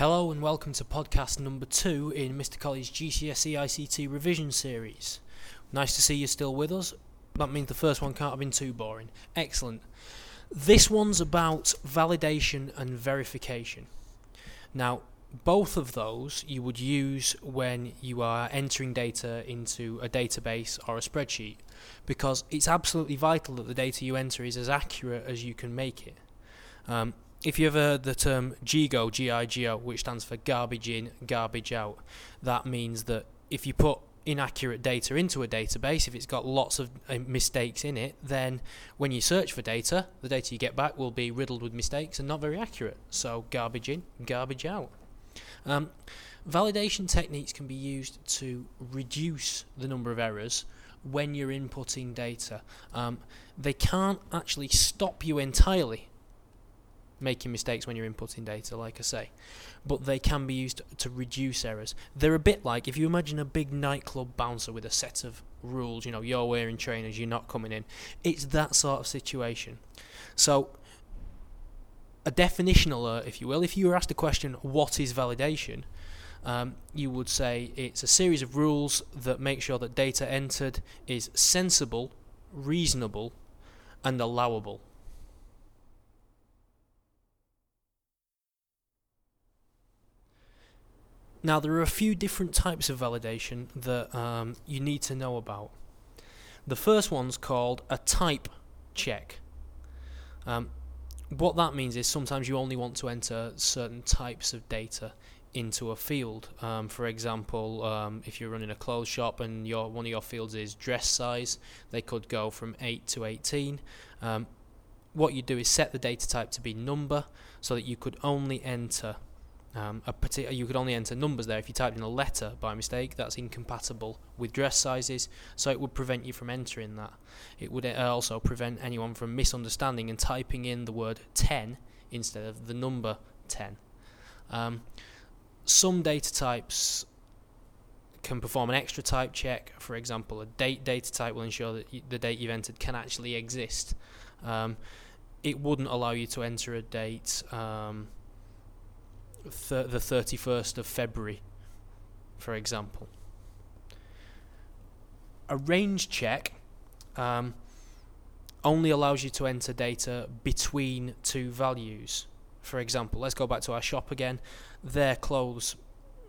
Hello and welcome to podcast number two in Mr. Colley's GCSE ICT revision series. Nice to see you still with us. That means the first one can't have been too boring. Excellent. This one's about validation and verification. Now, both of those you would use when you are entering data into a database or a spreadsheet because it's absolutely vital that the data you enter is as accurate as you can make it. Um, if you ever heard the term GIGO, G-I-G-O, which stands for garbage in, garbage out, that means that if you put inaccurate data into a database, if it's got lots of uh, mistakes in it, then when you search for data, the data you get back will be riddled with mistakes and not very accurate. So garbage in, garbage out. Um, validation techniques can be used to reduce the number of errors when you're inputting data. Um, they can't actually stop you entirely making mistakes when you're inputting data, like I say, but they can be used to reduce errors. They're a bit like if you imagine a big nightclub bouncer with a set of rules, you know, you're wearing trainers, you're not coming in. It's that sort of situation. So, a definition alert, if you will, if you were asked the question, what is validation? Um, you would say it's a series of rules that make sure that data entered is sensible, reasonable, and allowable. Now, there are a few different types of validation that um, you need to know about. The first one's called a type check. Um, what that means is sometimes you only want to enter certain types of data into a field. Um, for example, um, if you're running a clothes shop and your one of your fields is dress size, they could go from 8 to 18. Um, what you do is set the data type to be number so that you could only enter um, a you could only enter numbers there. If you typed in a letter by mistake, that's incompatible with dress sizes, so it would prevent you from entering that. It would uh, also prevent anyone from misunderstanding and typing in the word 10 instead of the number 10. Um, some data types can perform an extra type check. For example, a date data type will ensure that the date you've entered can actually exist. Um, it wouldn't allow you to enter a date. Um, th- the 31st of February, for example. A range check um, only allows you to enter data between two values. For example, let's go back to our shop again. Their clothes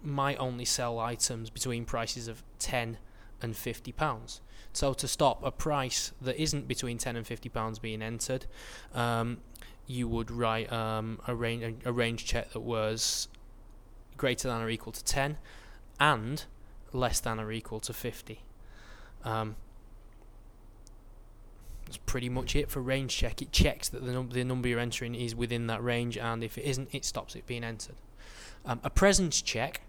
might only sell items between prices of 10 and 50 pounds. So to stop a price that isn't between 10 and 50 pounds being entered, um, you would write um, a, range, a range check that was greater than or equal to 10 and less than or equal to 50. Um, that's pretty much it for range check. It checks that the, num- the number you're entering is within that range, and if it isn't, it stops it being entered. Um, a presence check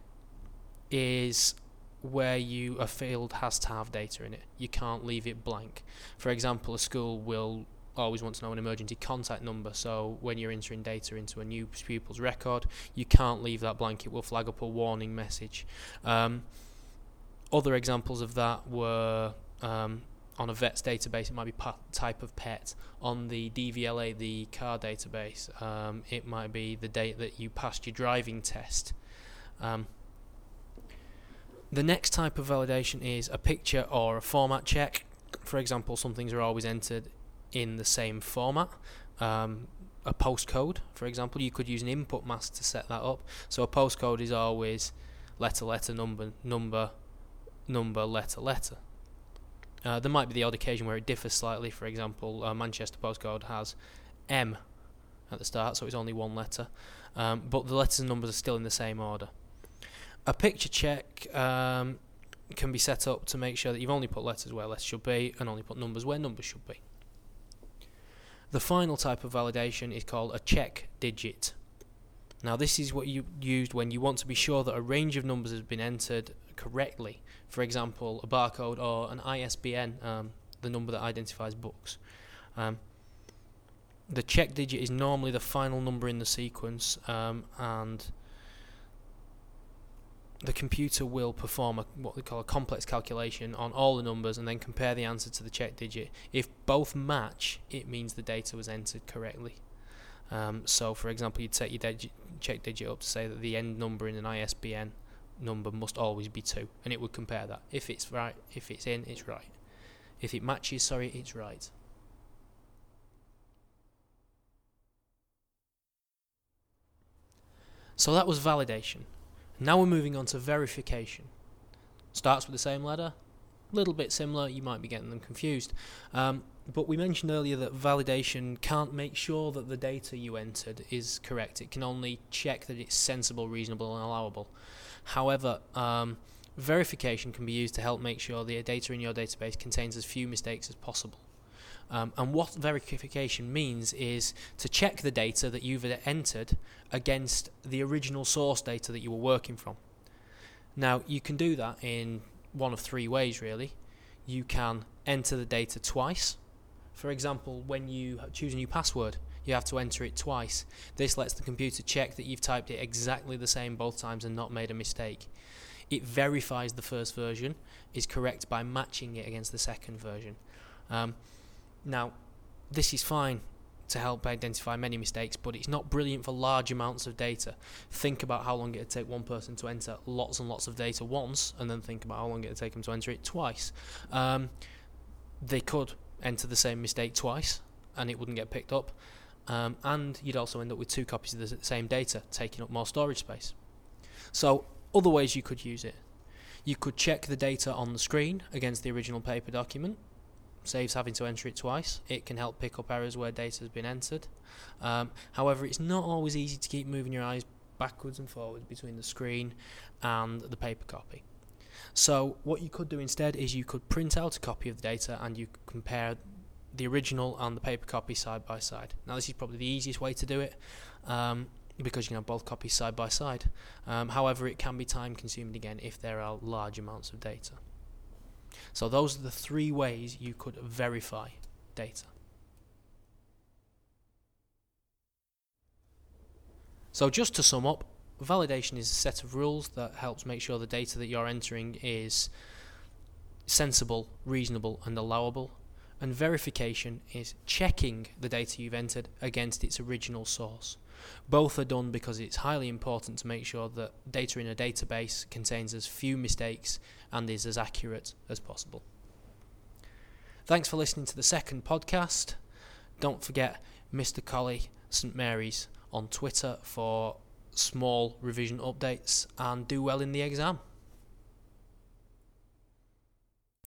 is where you a field has to have data in it. You can't leave it blank. For example, a school will always want to know an emergency contact number. So when you're entering data into a new pupil's record, you can't leave that blank. It will flag up a warning message. Um, other examples of that were um, on a vet's database, it might be type of pet. On the DVLA, the car database, um, it might be the date that you passed your driving test. Um, the next type of validation is a picture or a format check. For example, some things are always entered in the same format. Um, a postcode, for example, you could use an input mask to set that up. So a postcode is always letter, letter, number, number, number, letter, letter. Uh, there might be the odd occasion where it differs slightly. For example, Manchester postcode has M at the start, so it's only one letter, um, but the letters and numbers are still in the same order. A picture check um, can be set up to make sure that you've only put letters where letters should be and only put numbers where numbers should be. The final type of validation is called a check digit. Now, this is what you used when you want to be sure that a range of numbers has been entered correctly. For example, a barcode or an ISBN, um, the number that identifies books. Um, the check digit is normally the final number in the sequence, um, and the computer will perform a, what we call a complex calculation on all the numbers and then compare the answer to the check digit. If both match, it means the data was entered correctly. Um, so, for example, you'd set your check digit up to say that the end number in an ISBN number must always be 2 and it would compare that. If it's right, if it's in, it's right. If it matches, sorry, it's right. So that was validation. Now we're moving on to verification. Starts with the same letter, a little bit similar, you might be getting them confused. Um, but we mentioned earlier that validation can't make sure that the data you entered is correct. It can only check that it's sensible, reasonable, and allowable. However, um, verification can be used to help make sure the data in your database contains as few mistakes as possible. Um, and what verification means is to check the data that you've entered against the original source data that you were working from. Now, you can do that in one of three ways, really. You can enter the data twice. For example, when you choose a new password, you have to enter it twice. This lets the computer check that you've typed it exactly the same both times and not made a mistake. It verifies the first version is correct by matching it against the second version. Um, now, this is fine to help identify many mistakes, but it's not brilliant for large amounts of data. Think about how long it would take one person to enter lots and lots of data once, and then think about how long it would take them to enter it twice. Um, they could enter the same mistake twice, and it wouldn't get picked up. Um, and you'd also end up with two copies of the same data, taking up more storage space. So, other ways you could use it. You could check the data on the screen against the original paper document, saves having to enter it twice. It can help pick up errors where data has been entered. Um, however, it's not always easy to keep moving your eyes backwards and forwards between the screen and the paper copy. So what you could do instead is you could print out a copy of the data and you compare the original and the paper copy side by side. Now this is probably the easiest way to do it um, because you can have both copies side by side. Um, however, it can be time consuming again if there are large amounts of data. So those are the three ways you could verify data. So just to sum up, validation is a set of rules that helps make sure the data that you're entering is sensible, reasonable and allowable. And verification is checking the data you've entered against its original source. Both are done because it's highly important to make sure that data in a database contains as few mistakes and is as accurate as possible. Thanks for listening to the second podcast. Don't forget Mr. Colley St Mary's on Twitter for small revision updates and do well in the exam.